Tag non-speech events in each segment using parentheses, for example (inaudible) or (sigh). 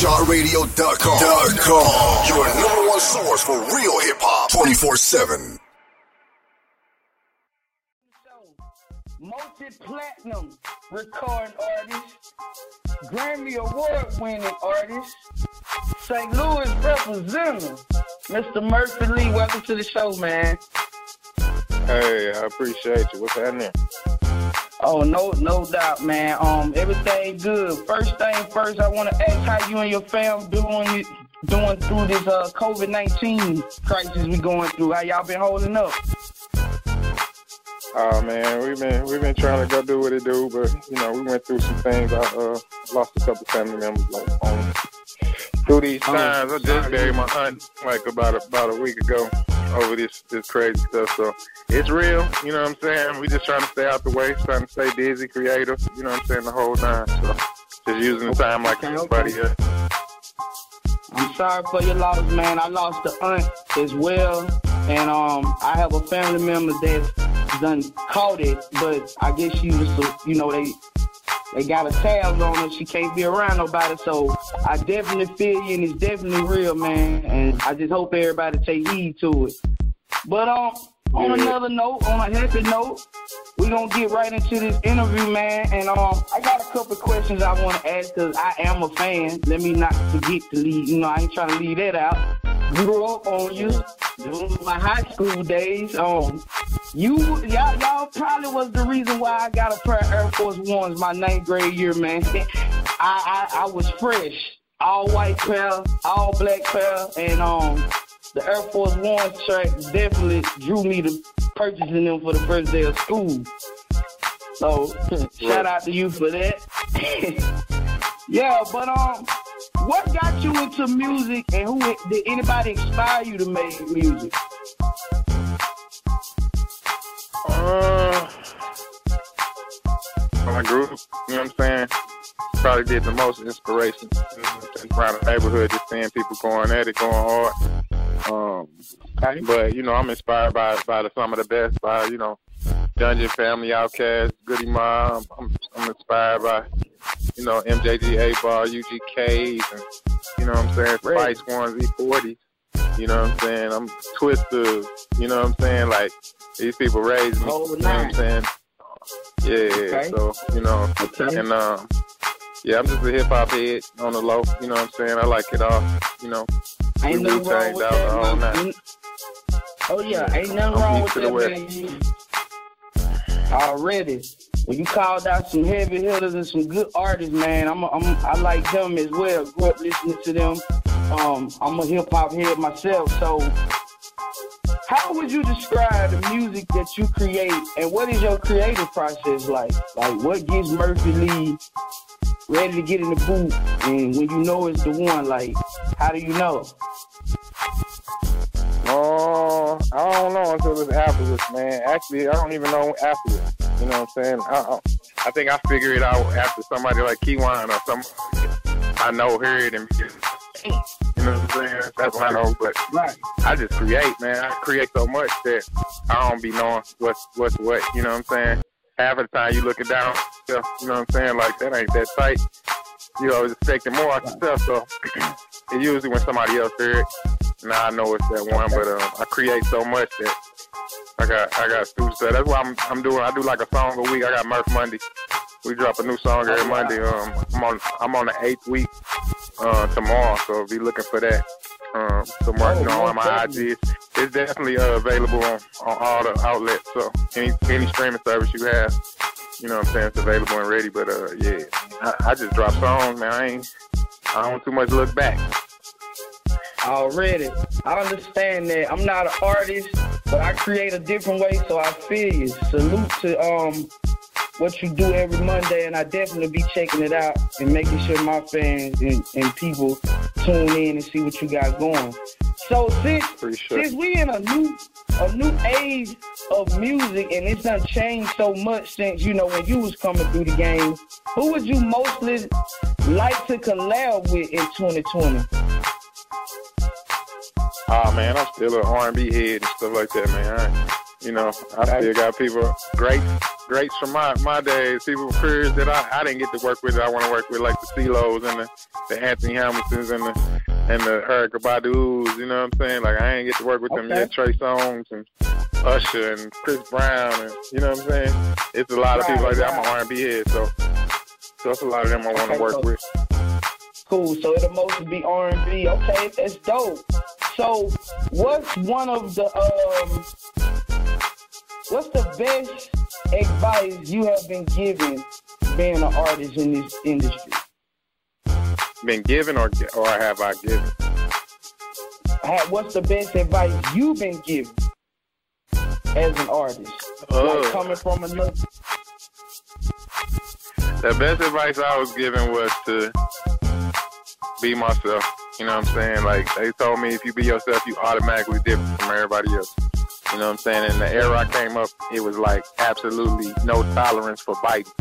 ShotRadio.com. Your number one source for real hip hop 24 7. multi-platinum recording artist, Grammy Award winning artist, St. Louis representative, Mr. Murphy Lee. Welcome to the show, man. Hey, I appreciate you. What's happening? Oh, no, no doubt, man. Um, everything good. First thing first, I want to ask how you and your fam doing doing through this uh, COVID nineteen crisis we going through. How y'all been holding up? Oh man, we've been we've been trying to go do what it do, but you know we went through some things. I uh, lost a couple family members like um, through these Oh, times. I just buried my aunt like about a, about a week ago over this this crazy stuff. So it's real, you know what I'm saying. We just trying to stay out the way, trying to stay busy, creative, you know what I'm saying, the whole time. So just using the time like everybody else. I'm sorry for your loss, man. I lost the aunt as well, and um, I have a family member that's done caught it, but I guess she was, you know, they they got a tab on her. She can't be around nobody, so I definitely feel you, and it's definitely real, man. And I just hope everybody take heed to it. But um, on Yeah. another note, on a happy note, we gonna get right into this interview, man. And um, I got a couple questions I want to ask because I am a fan. Let me not forget to leave. You know, I ain't trying to leave that out. Grew up on you during my high school days. Um, you y'all y'all probably was the reason why I got a pair of Air Force Ones my ninth grade year, man. (laughs) I I, I was fresh, all white pair, all black pair, and um. The Air Force One track definitely drew me to purchasing them for the first day of school. So (laughs) shout out to you for that. (laughs) yeah, but um, what got you into music, and who did anybody inspire you to make music? Uh, my group, you know what I'm saying? Probably did the most inspiration around the neighborhood, just seeing people going at it, going hard. Um, but you know, I'm inspired by by the, some of the best, by you know, Dungeon Family, OutKast, Goodie Mob. I'm I'm inspired by you know MJG, Bar, UGKs, and you know what I'm saying. Spice Ones, E40s. You know what I'm saying? I'm Twista. You know what I'm saying? Like these people raised me. Oh, you know what I'm saying? Yeah. Okay. So you know, Okay. and um, yeah, I'm just a hip hop head on the low. You know what I'm saying? I like it all. You know. Ain't we nothing wrong Wu-Tang with down the whole that. nine. man. Oh yeah, ain't nothing I'm wrong with that, man. Already, when you called out some heavy hitters and some good artists, man, I'm, I'm I like them as well. Grew up listening to them. Um, I'm a hip hop head myself, so. How would you describe the music that you create, and what is your creative process like? Like, what gets Murphy Lee ready to get in the booth, and when you know it's the one, like, how do you know? Oh, I don't know until it's after this, man. Actually, I don't even know after this. You know what I'm saying? I, I, I think I figure it out after somebody like Kyjuan or some I know heard and you know what I'm saying? That's what I know. But Right. I just create, man. I create so much that I don't be knowing what's what's what. You know what I'm saying? Half of the time you looking down, you know what I'm saying? Like that ain't that tight. You always expecting more out yourself. So (clears throat) it usually when somebody else heard, it, now I know it's that one. But um, I create so much that I got I got studio stuff. That's why I'm I'm doing. I do like a song a week. I got Murph Monday. We drop a new song every. Monday. Um, I'm on I'm on the eighth week uh, tomorrow, so be looking for that. Um, somewhere Oh, you know on my. IG. It's definitely uh, available on, on all the outlets. So any any streaming service you have, you know what I'm saying, it's available and ready. But uh, yeah, I, I just drop songs, man. I ain't I don't too much look back. already. I understand that. I'm not an artist, but I create a different way, so I feel you. Salute to um what you do every Monday, and I definitely be checking it out and making sure my fans and, and people tune in and see what you got going. So since Appreciate since we in a new a new age of music and it's done changed so much since you know when you was coming through the game, who would you mostly like to collab with in 2020? Oh ah, man, I'm still an R&B head and stuff like that, man. I, you know, I still got people, great, greats from my my days, people peers that I, I didn't get to work with that I want to work with, like the CeeLos and the, the Anthony Hamiltons and the and the Erykah Badu's, you know what I'm saying? Like I ain't get to work with them yet, Trey Songz and Usher and Chris Brown and you know what I'm saying? It's a lot of people like that. I'm right. an R&B head, so so it's a lot of them I want to Okay, work so- with. Cool. So it'll mostly be R and B. Okay, that's dope. So what's one of the um what's the best advice you have been given being an artist in this industry? Been given or or have I given? Ha- What's the best advice you've been given as an artist? Like Uh, coming from another the best advice I was given was to be myself. You know what I'm saying? Like they told me if you be yourself, you automatically different from everybody else. You know what I'm saying? In the era I came up, it was like absolutely no tolerance for biting.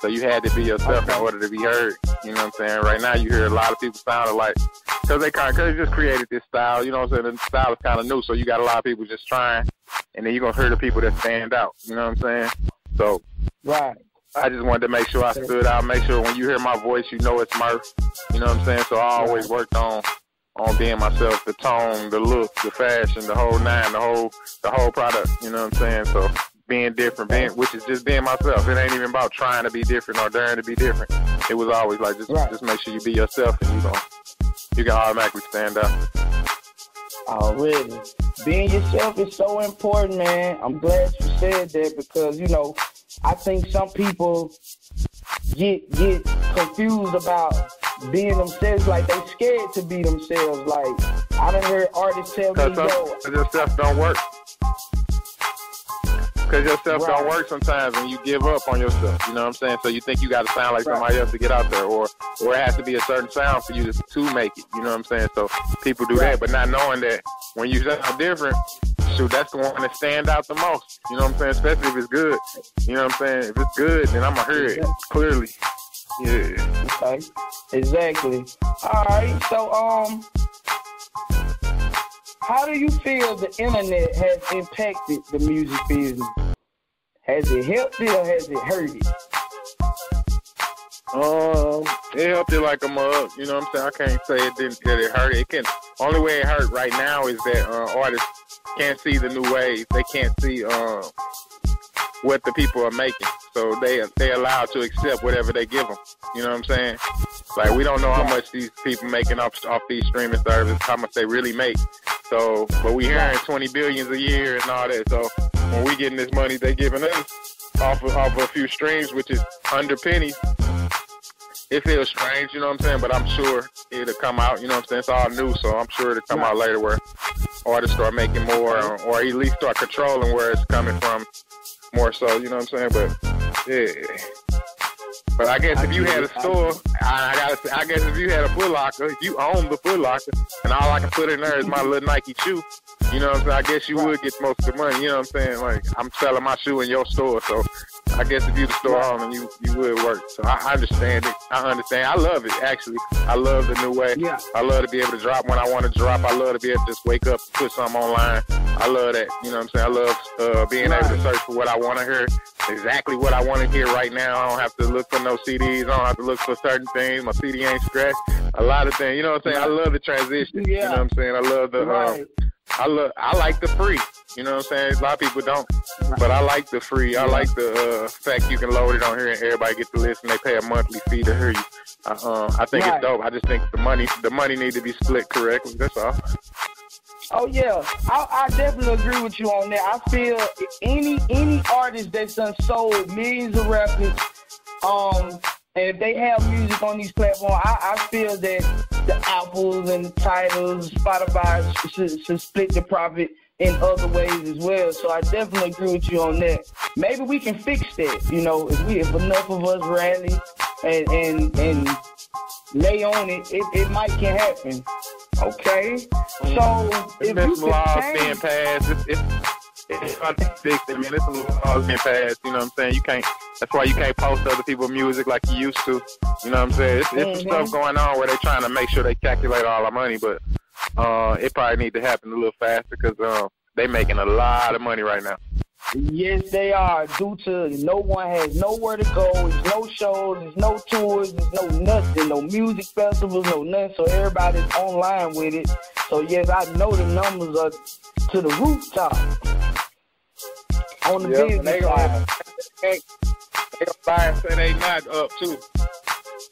So you had to be yourself in order to be heard. You know what I'm saying? Right now you hear a lot of people sound alike because they kind of just created this style. You know what I'm saying? The style is kind of new, so you got a lot of people just trying, and then you're gonna hear the people that stand out. You know what I'm saying? So right. I just wanted to make sure I stood out, make sure when you hear my voice, you know it's Murph. You know what I'm saying? So I always worked on on being myself, the tone, the look, the fashion, the whole nine, the whole the whole product. You know what I'm saying? So being different, being which is just being myself. It ain't even about trying to be different or daring to be different. It was always like just Right. just make sure you be yourself and you gon' you can automatically stand out. Already. Being yourself is so important, man. I'm glad you said that because, you know, I think some people get get confused about being themselves, like they scared to be themselves. Like I done heard artists tell me, Cause yo, cause your stuff don't work. Cause your stuff don't work sometimes, and you give up on yourself. You know what I'm saying? So you think you got to sound like Right. somebody else to get out there, or or it has to be a certain sound for you to to make it. You know what I'm saying? So people do Right. that, but not knowing that when you sound different, shoot, that's the one that stand out the most. You know what I'm saying? Especially if it's good. You know what I'm saying? If it's good, then I'ma hear it clearly. Yeah. okay, exactly. All right, so um, how do you feel the internet has impacted the music business? Has it helped it or has it hurt it? Um, it helped it like a mug. You know what I'm saying? I can't say it didn't that it hurt. It can. Only way it hurt right now is that uh, artists can't see the new waves. They can't see um what the people are making. So they they allowed to accept whatever they give them. You know what I'm saying? Like we don't know how much these people making off off these streaming services, how much they really make. So, but we hearing 20 billions a year and all that. So when we getting this money, they giving us off of, off of a few streams, which is under pennies it feels strange, you know what I'm saying? But I'm sure it'll come out, you know what I'm saying? It's all new, so I'm sure it'll come out later where artists start making more or, or at least start controlling where it's coming from more so, you know what I'm saying? But yeah. But I guess if you had a store, I, I gotta say, I guess if you had a Foot Locker, if you own the Foot Locker, and all I can put in there is my little Nike shoe, you know what I'm saying? I guess you would get most of the money, you know what I'm saying? Like I'm selling my shoe in your store, so I guess if you the store owner, you you would work. So I, understand it. I understand. I love it actually. I love the new way. Yeah. I love to be able to drop when I want to drop. I love to be able to just wake up, put something online. I love that. You know what I'm saying? I love uh, being able to search for what I want to hear, exactly what I want to hear right now. I don't have to look for no CDs. I don't have to look for certain things. My CD ain't scratched. A lot of things. You know what I'm saying? I love the transition. You know what I'm saying? I love the. Um, Right. I love. I like the free. You know what I'm saying? A lot of people don't, but I like the free. I like the uh, fact you can load it on here and everybody get to listen. They pay a monthly fee to hear you. Uh, uh, I think Right. it's dope. I just think the money, the money need to be split correctly. That's all. Oh yeah, I, I definitely agree with you on that. I feel any any artist that's done sold millions of records, um, and if they have music on these platforms, I, I feel that the Apples and Tidals, Spotify should, should split the profit in other ways as well. So I definitely agree with you on that. Maybe we can fix that. You know, if we if enough of us rally and and and lay on it, it, it might can happen. Okay, so if you laws change- being passed. It's, it's, it's hard to fix it, man. It's some laws being passed. You know what I'm saying? You can't. That's why you can't post other people's music like you used to. You know what I'm saying? It's, it's some Mhm. stuff going on where they're trying to make sure they calculate all our money, but uh, it probably need to happen a little faster because uh, they making a lot of money right now. Yes, they are. Due to no one has nowhere to go, there's no shows, there's no tours, there's no nothing, no music festivals, no nothing. So everybody's online with it. So yes, I know the numbers are to the rooftop on the Yep, business they gonna, they gonna lie and say they not up too.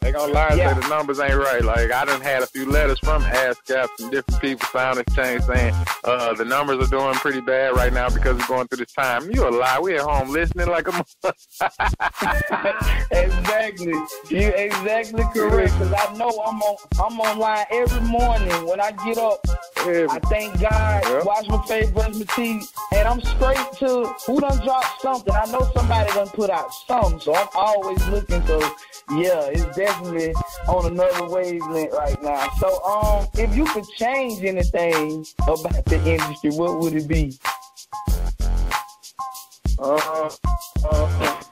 They gonna lie and Yeah. say the numbers ain't right. Like I done had a few letters from ASCAP and different people, SoundExchange, saying uh, the numbers are doing pretty bad right now because we're going through this time. You a lie. We at home listening like a. (laughs) exactly. You exactly correct. Cause I know I'm on I'm online every morning when I get up. Every. I thank God, Yeah. wash my face, brush my teeth, and I'm straight to who done dropped something. I know somebody done put out something, so I'm always looking. So yeah, it's definitely on another wavelength right now. So um, if you could change anything about the industry, what would it be? Uh, uh,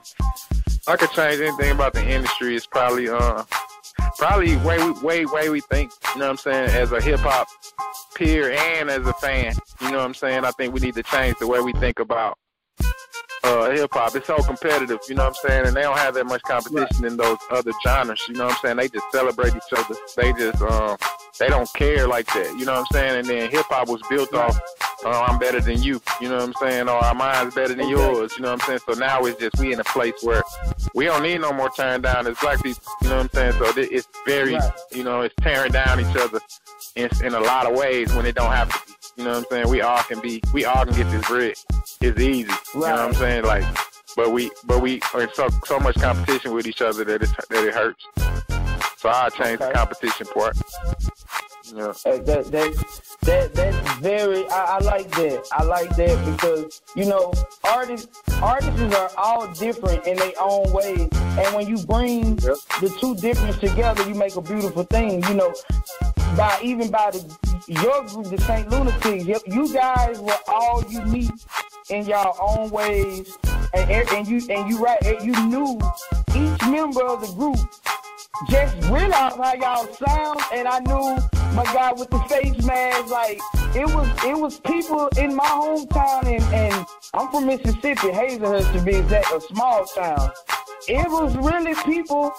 I could change anything about the industry. It's probably uh, probably way way way we think. You know what I'm saying? As a hip hop peer and as a fan, you know what I'm saying? I think we need to change the way we think about uh hip hop. It's so competitive, you know what I'm saying? And they don't have that much competition in those other genres. You know what I'm saying? They just celebrate each other. They just um they don't care like that. You know what I'm saying? And then hip hop was built off uh, I'm better than you, you know what I'm saying? Or our mind's better than Okay. yours, you know what I'm saying? So now it's just we in a place where we don't need no more turn down as black people, you know what I'm saying? So it's very, Right. you know, it's tearing down each other in, in a lot of ways when it don't have to be. You know what I'm saying? We all can be, we all can get this bread. It's easy. You know what I'm saying? Like, but we, but we are in so so much competition with each other that it that it hurts. So I change the competition part. Yeah. Uh, that that that that's very. I, I like that. I like that because you know artists artists are all different in their own way, and when you bring Yep. the two difference together, you make a beautiful thing. You know, by even by the your group, the Saint Lunatics, you, you guys were all unique in your own ways, and and you and you right, and you knew each member of the group just realized how y'all sound, and I knew my guy with the face mask. Like it was, it was people in my hometown, and, and I'm from Mississippi, Hazlehurst to be exact, a small town. It was really people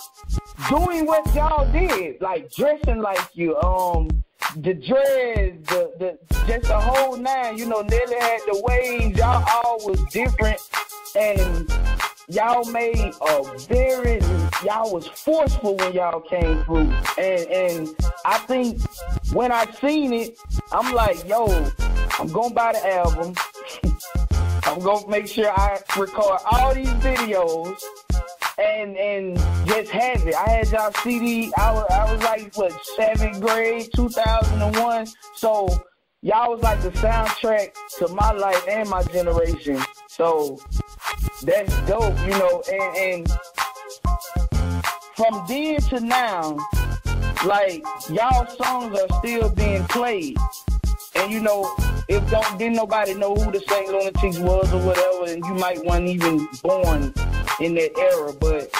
doing what y'all did, like dressing like you, um, the dreads, the the just the whole nine. You know, Nelly had the waves. Y'all all was different, and y'all made a very y'all was forceful when y'all came through and and i think when i seen it i'm like yo i'm gonna buy the album (laughs) i'm gonna make sure i record all these videos and and just have it. I had y'all CD. I was I was like what seventh grade, 2001. So y'all was like the soundtrack to my life and my generation. So that's dope, you know. And and from then to now, like y'all songs are still being played. And you know, if don't didn't nobody know who the St. Lunatics was or whatever, and you might wasn't even born in that era, but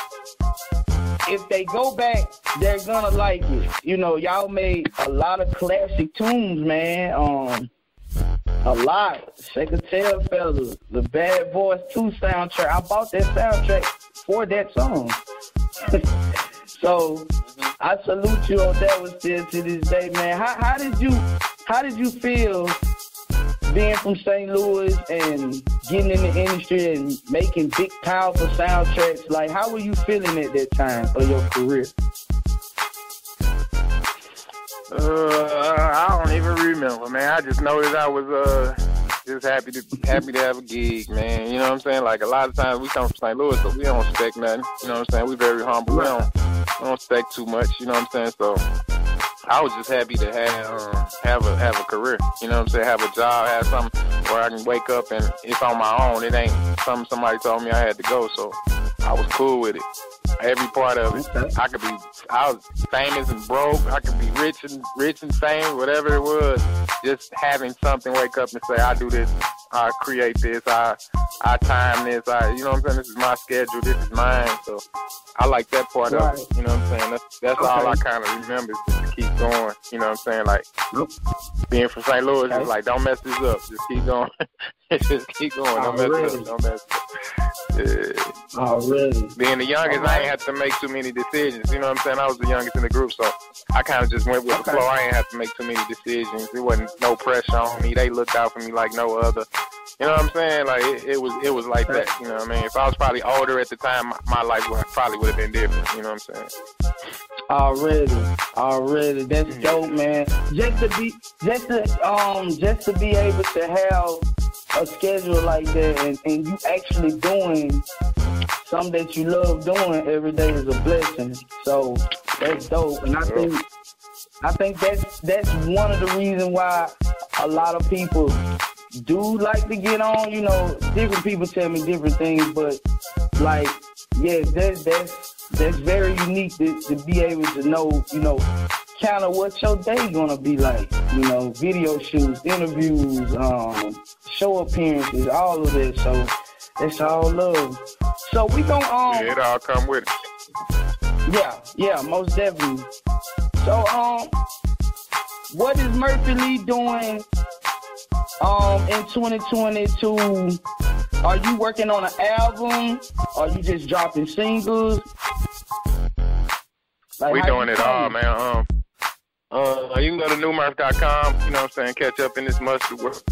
if they go back, they're gonna like it. You know, y'all made a lot of classic tunes, man. Um, a lot. Shake Ya Tailfeather, the Bad Boys 2 soundtrack. I bought that soundtrack for that song. (laughs) so I salute you on that one still to this day, man. How how did you how did you feel being from St. Louis and getting in the industry and making big powerful soundtracks? Like how were you feeling at that time of your career? Uh, I don't even remember, man. I just know that I was uh just happy to happy to have a gig, man. You know what I'm saying? Like a lot of times we come from St. Louis, so we don't expect nothing. You know what I'm saying? We're very humble. We don't we don't expect too much. You know what I'm saying? So I was just happy to have have a have a career. You know what I'm saying? Have a job, have something where I can wake up and it's on my own. It ain't something somebody told me I had to go. So I was cool with it. Every part of it. I could be I was famous and broke. I could be rich and rich and famous, whatever it was. Just having something wake up and say, I do this, I create this, I I time this, I you know what I'm saying? This is my schedule, this is mine. So I like that part of it. You know what I'm saying? That's that's all I kinda remember is just to keep going. You know what I'm saying? Like being from St. Louis Okay. is like don't mess this up. Just keep going. (laughs) (laughs) just keep going. Don't mess up. Don't mess up. Yeah. Already. Being the youngest, I ain't have to make too many decisions. You know what I'm saying? I was the youngest in the group, so I kind of just went with the flow. I ain't have to make too many decisions. It wasn't no pressure on me. They looked out for me like no other. You know what I'm saying? Like it, it was, it was like that. You know what I mean? If I was probably older at the time, my, my life would probably would have been different. You know what I'm saying? Already, already. That's Mm-hmm. dope, man. Just to be, just to, um, just to be able to have a schedule like that, and, and you actually doing something that you love doing every day is a blessing. So that's dope, and I think, I think that's that's one of the reasons why a lot of people do like to get on. You know, different people tell me different things, but like, yeah, that's that's that's very unique to, to be able to know, you know, kind of what your day gonna be like. You know, video shoots, interviews, um, show appearances, all of that. So it's all love. So we gonna um, Yeah, it all come with it. yeah, yeah, most definitely. So, um, what is Murphy Lee doing, um, in 2022? Are you working on an album? Are you just dropping singles? Like, we doing it all, man. Um, uh, you can go to newmurph.com. You know what I'm saying? Catch up in this mustard work.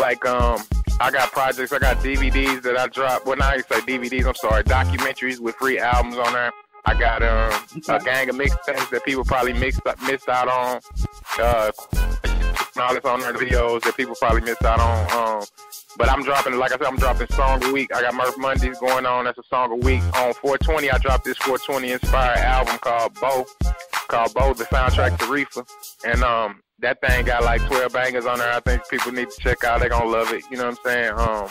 Like, um, I got projects. I got DVDs that I drop. Well, now you say DVDs. I'm sorry, documentaries with free albums on there. I got um, a gang of mixtapes that people probably mixed missed out on. Uh, and all this on there, videos that people probably missed out on. Um, but I'm dropping, like I said, I'm dropping song a week. I got Murph Mondays going on. That's a song a week. On 420, I dropped this 420 inspired album called Bo, called Bo, the soundtrack to Reefer. And um, that thing got like 12 bangers on there. I think people need to check out. They're gonna love it. You know what I'm saying? Um,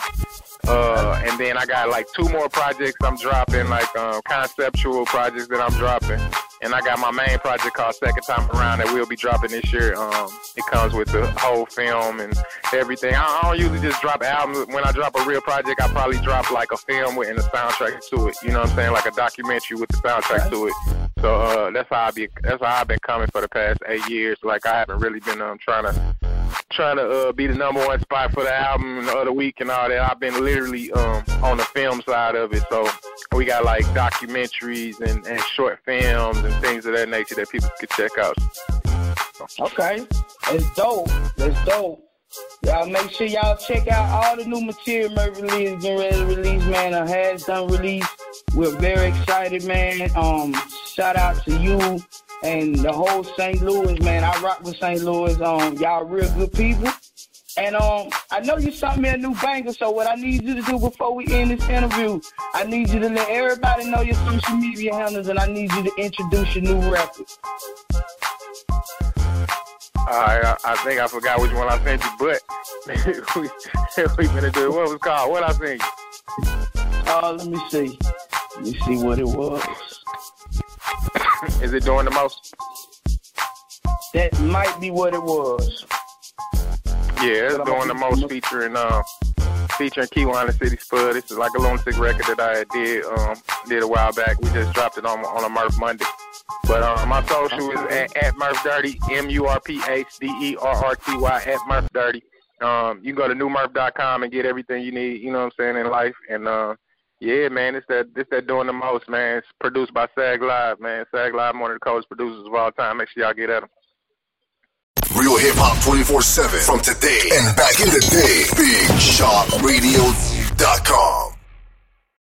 uh, and then I got like two more projects I'm dropping, like um, conceptual projects that I'm dropping. And I got my main project called Second Time Around that we'll be dropping this year. Um, it comes with the whole film and everything. I, I don't usually just drop albums. When I drop a real project, I probably drop like a film with and a soundtrack to it. You know what I'm saying? Like a documentary with the soundtrack to it. So uh, that's how I be. That's how I've been coming for the past eight years. Like I haven't really been um, trying to trying to uh, be the number one spot for the album the other week and all that. I've been literally um, on the film side of it. So we got like documentaries and, and short films and things of that nature that people could check out. Okay, it's dope. It's dope. Y'all make sure y'all check out all the new material Murphy Lee is getting ready to release, man. Or has done release. We're very excited, man. Um, shout out to you and the whole St. Louis, man. I rock with St. Louis. Um, y'all real good people. And um, I know you sent me a new banger, so what I need you to do before we end this interview, I need you to let everybody know your social media handles, and I need you to introduce your new record. I, I I think I forgot which one I sent you, but (laughs) we we gonna do it. What was called? What I sent you? Uh, let me see. Let me see what it was. Is it doing the most? That might be what it was. Yeah, it's doing the most featuring um featuring Kiwana City Spud. This is like a lunatic record that I did um did a while back. We just dropped it on on a Murph Monday. But um, my social is at, at Murph Dirty, M U R P H D E R R T Y at Murph Dirty. Um, you can go to newmurph.com and get everything you need. You know what I'm saying in life. And uh, yeah, man, it's that it's that doing the most, man. It's produced by Sag Live, man. Sag Live, one of the coolest producers of all time. Make sure y'all get at them. Real hip hop 24 7 from today and back in the day. BigShopRadio.com.